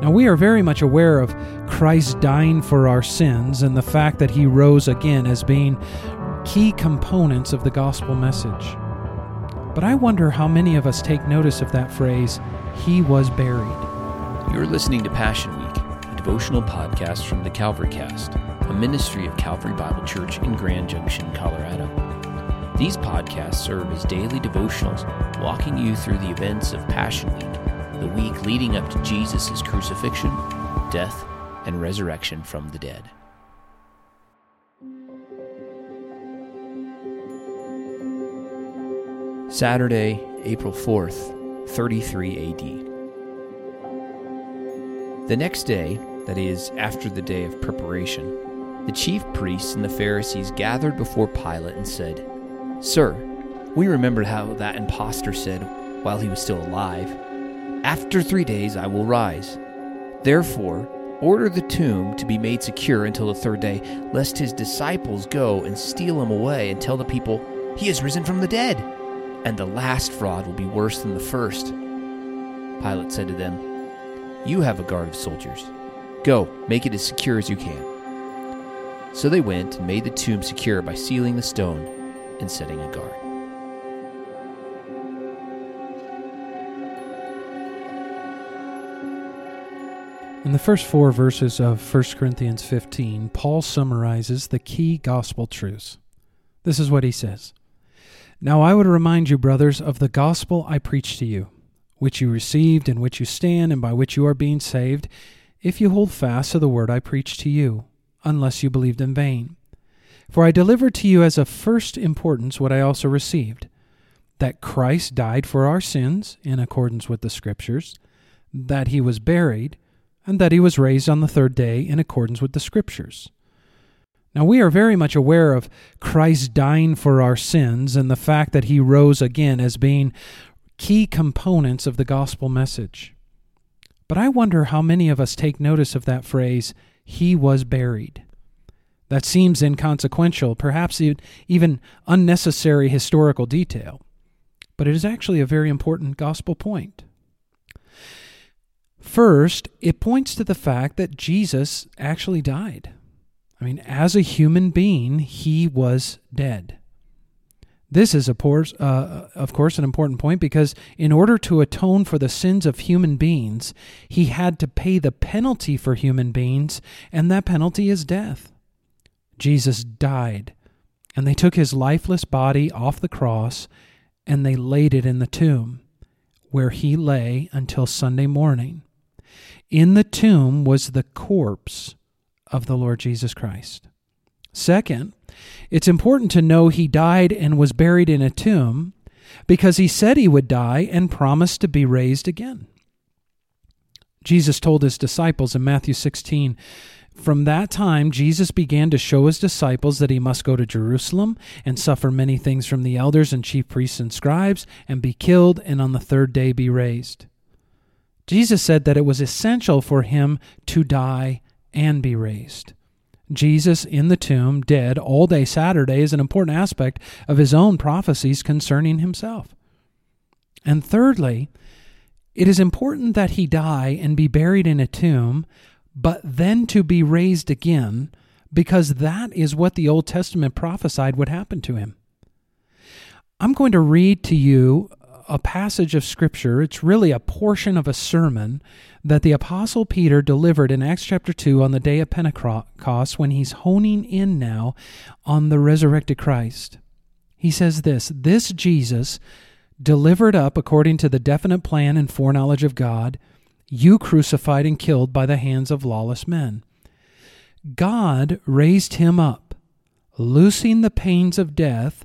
Now, we are very much aware of Christ dying for our sins and the fact that he rose again as being key components of the gospel message. But I wonder how many of us take notice of that phrase, he was buried. You're listening to Passion Week, a devotional podcast from the Calvary Cast, a ministry of Calvary Bible Church in Grand Junction, Colorado. These podcasts serve as daily devotionals, walking you through the events of Passion Week, the week leading up to Jesus' crucifixion, death, and resurrection from the dead. Saturday, April 4th, 33 AD. The next day, that is, after the day of preparation, the chief priests and the Pharisees gathered before Pilate and said, Sir, we remembered how that impostor said while he was still alive, After three days I will rise. Therefore, order the tomb to be made secure until the third day, lest his disciples go and steal him away and tell the people, He has risen from the dead and the last fraud will be worse than the first. Pilate said to them, You have a guard of soldiers. Go, make it as secure as you can. So they went and made the tomb secure by sealing the stone and setting a guard. In the first four verses of 1 Corinthians 15, Paul summarizes the key gospel truths. This is what he says. Now I would remind you, brothers, of the gospel I preached to you, which you received, in which you stand, and by which you are being saved, if you hold fast to the word I preached to you, unless you believed in vain. For I delivered to you as of first importance what I also received that Christ died for our sins in accordance with the Scriptures, that he was buried, and that he was raised on the third day in accordance with the Scriptures now, we are very much aware of Christ dying for our sins and the fact that he rose again as being key components of the gospel message. But I wonder how many of us take notice of that phrase, he was buried. That seems inconsequential, perhaps even unnecessary historical detail, but it is actually a very important gospel point. First, it points to the fact that Jesus actually died. I mean, as a human being, he was dead. This is, of course, uh, of course, an important point because in order to atone for the sins of human beings, he had to pay the penalty for human beings, and that penalty is death. Jesus died, and they took his lifeless body off the cross and they laid it in the tomb, where he lay until Sunday morning. In the tomb was the corpse of the Lord Jesus Christ. Second, it's important to know he died and was buried in a tomb because he said he would die and promised to be raised again. Jesus told his disciples in Matthew 16, from that time, Jesus began to show his disciples that he must go to Jerusalem and suffer many things from the elders and chief priests and scribes, and be killed, and on the third day be raised. Jesus said that it was essential for him to die and be raised. Jesus in the tomb, dead all day Saturday, is an important aspect of his own prophecies concerning himself. And thirdly, it is important that he die and be buried in a tomb, but then to be raised again, because that is what the Old Testament prophesied would happen to him. I'm going to read to you a passage of Scripture. It's really a portion of a sermon that the Apostle Peter delivered in Acts chapter 2 on the day of Pentecost when he's honing in now on the resurrected Christ. He says this This Jesus, delivered up according to the definite plan and foreknowledge of God, you crucified and killed by the hands of lawless men. God raised him up, loosing the pains of death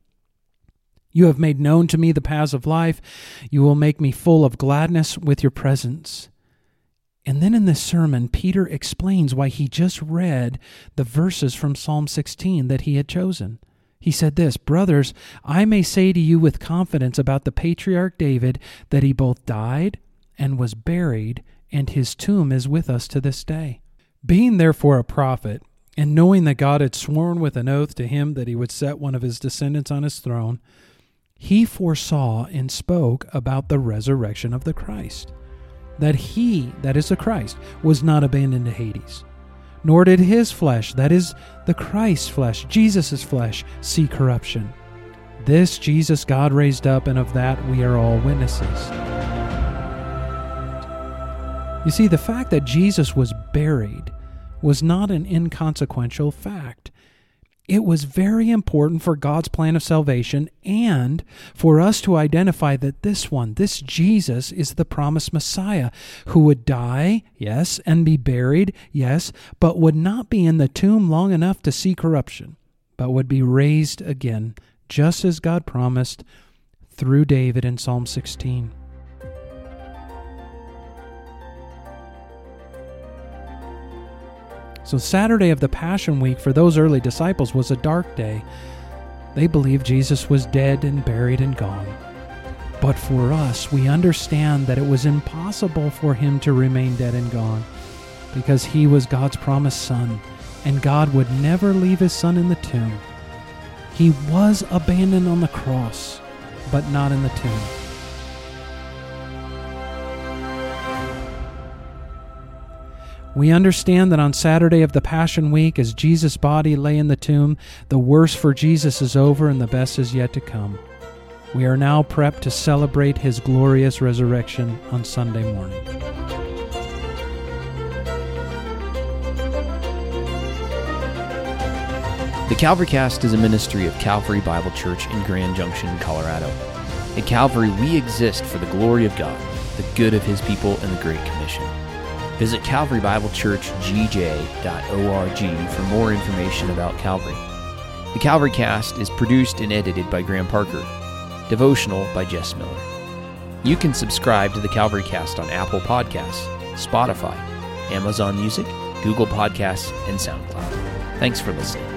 You have made known to me the paths of life. You will make me full of gladness with your presence. And then in this sermon, Peter explains why he just read the verses from Psalm 16 that he had chosen. He said this Brothers, I may say to you with confidence about the patriarch David that he both died and was buried, and his tomb is with us to this day. Being therefore a prophet, and knowing that God had sworn with an oath to him that he would set one of his descendants on his throne, he foresaw and spoke about the resurrection of the Christ that he, that is the Christ, was not abandoned to Hades, nor did his flesh, that is the Christ's flesh, Jesus' flesh, see corruption. This Jesus God raised up, and of that we are all witnesses. You see, the fact that Jesus was buried was not an inconsequential fact. It was very important for God's plan of salvation and for us to identify that this one, this Jesus, is the promised Messiah who would die, yes, and be buried, yes, but would not be in the tomb long enough to see corruption, but would be raised again, just as God promised through David in Psalm 16. So, Saturday of the Passion Week for those early disciples was a dark day. They believed Jesus was dead and buried and gone. But for us, we understand that it was impossible for him to remain dead and gone because he was God's promised son, and God would never leave his son in the tomb. He was abandoned on the cross, but not in the tomb. We understand that on Saturday of the Passion Week, as Jesus' body lay in the tomb, the worst for Jesus is over and the best is yet to come. We are now prepped to celebrate his glorious resurrection on Sunday morning. The Calvary Cast is a ministry of Calvary Bible Church in Grand Junction, Colorado. At Calvary, we exist for the glory of God, the good of His people, and the Great Commission. Visit calvarybiblechurchgj.org for more information about Calvary. The Calvary Cast is produced and edited by Graham Parker. Devotional by Jess Miller. You can subscribe to the Calvary Cast on Apple Podcasts, Spotify, Amazon Music, Google Podcasts, and SoundCloud. Thanks for listening.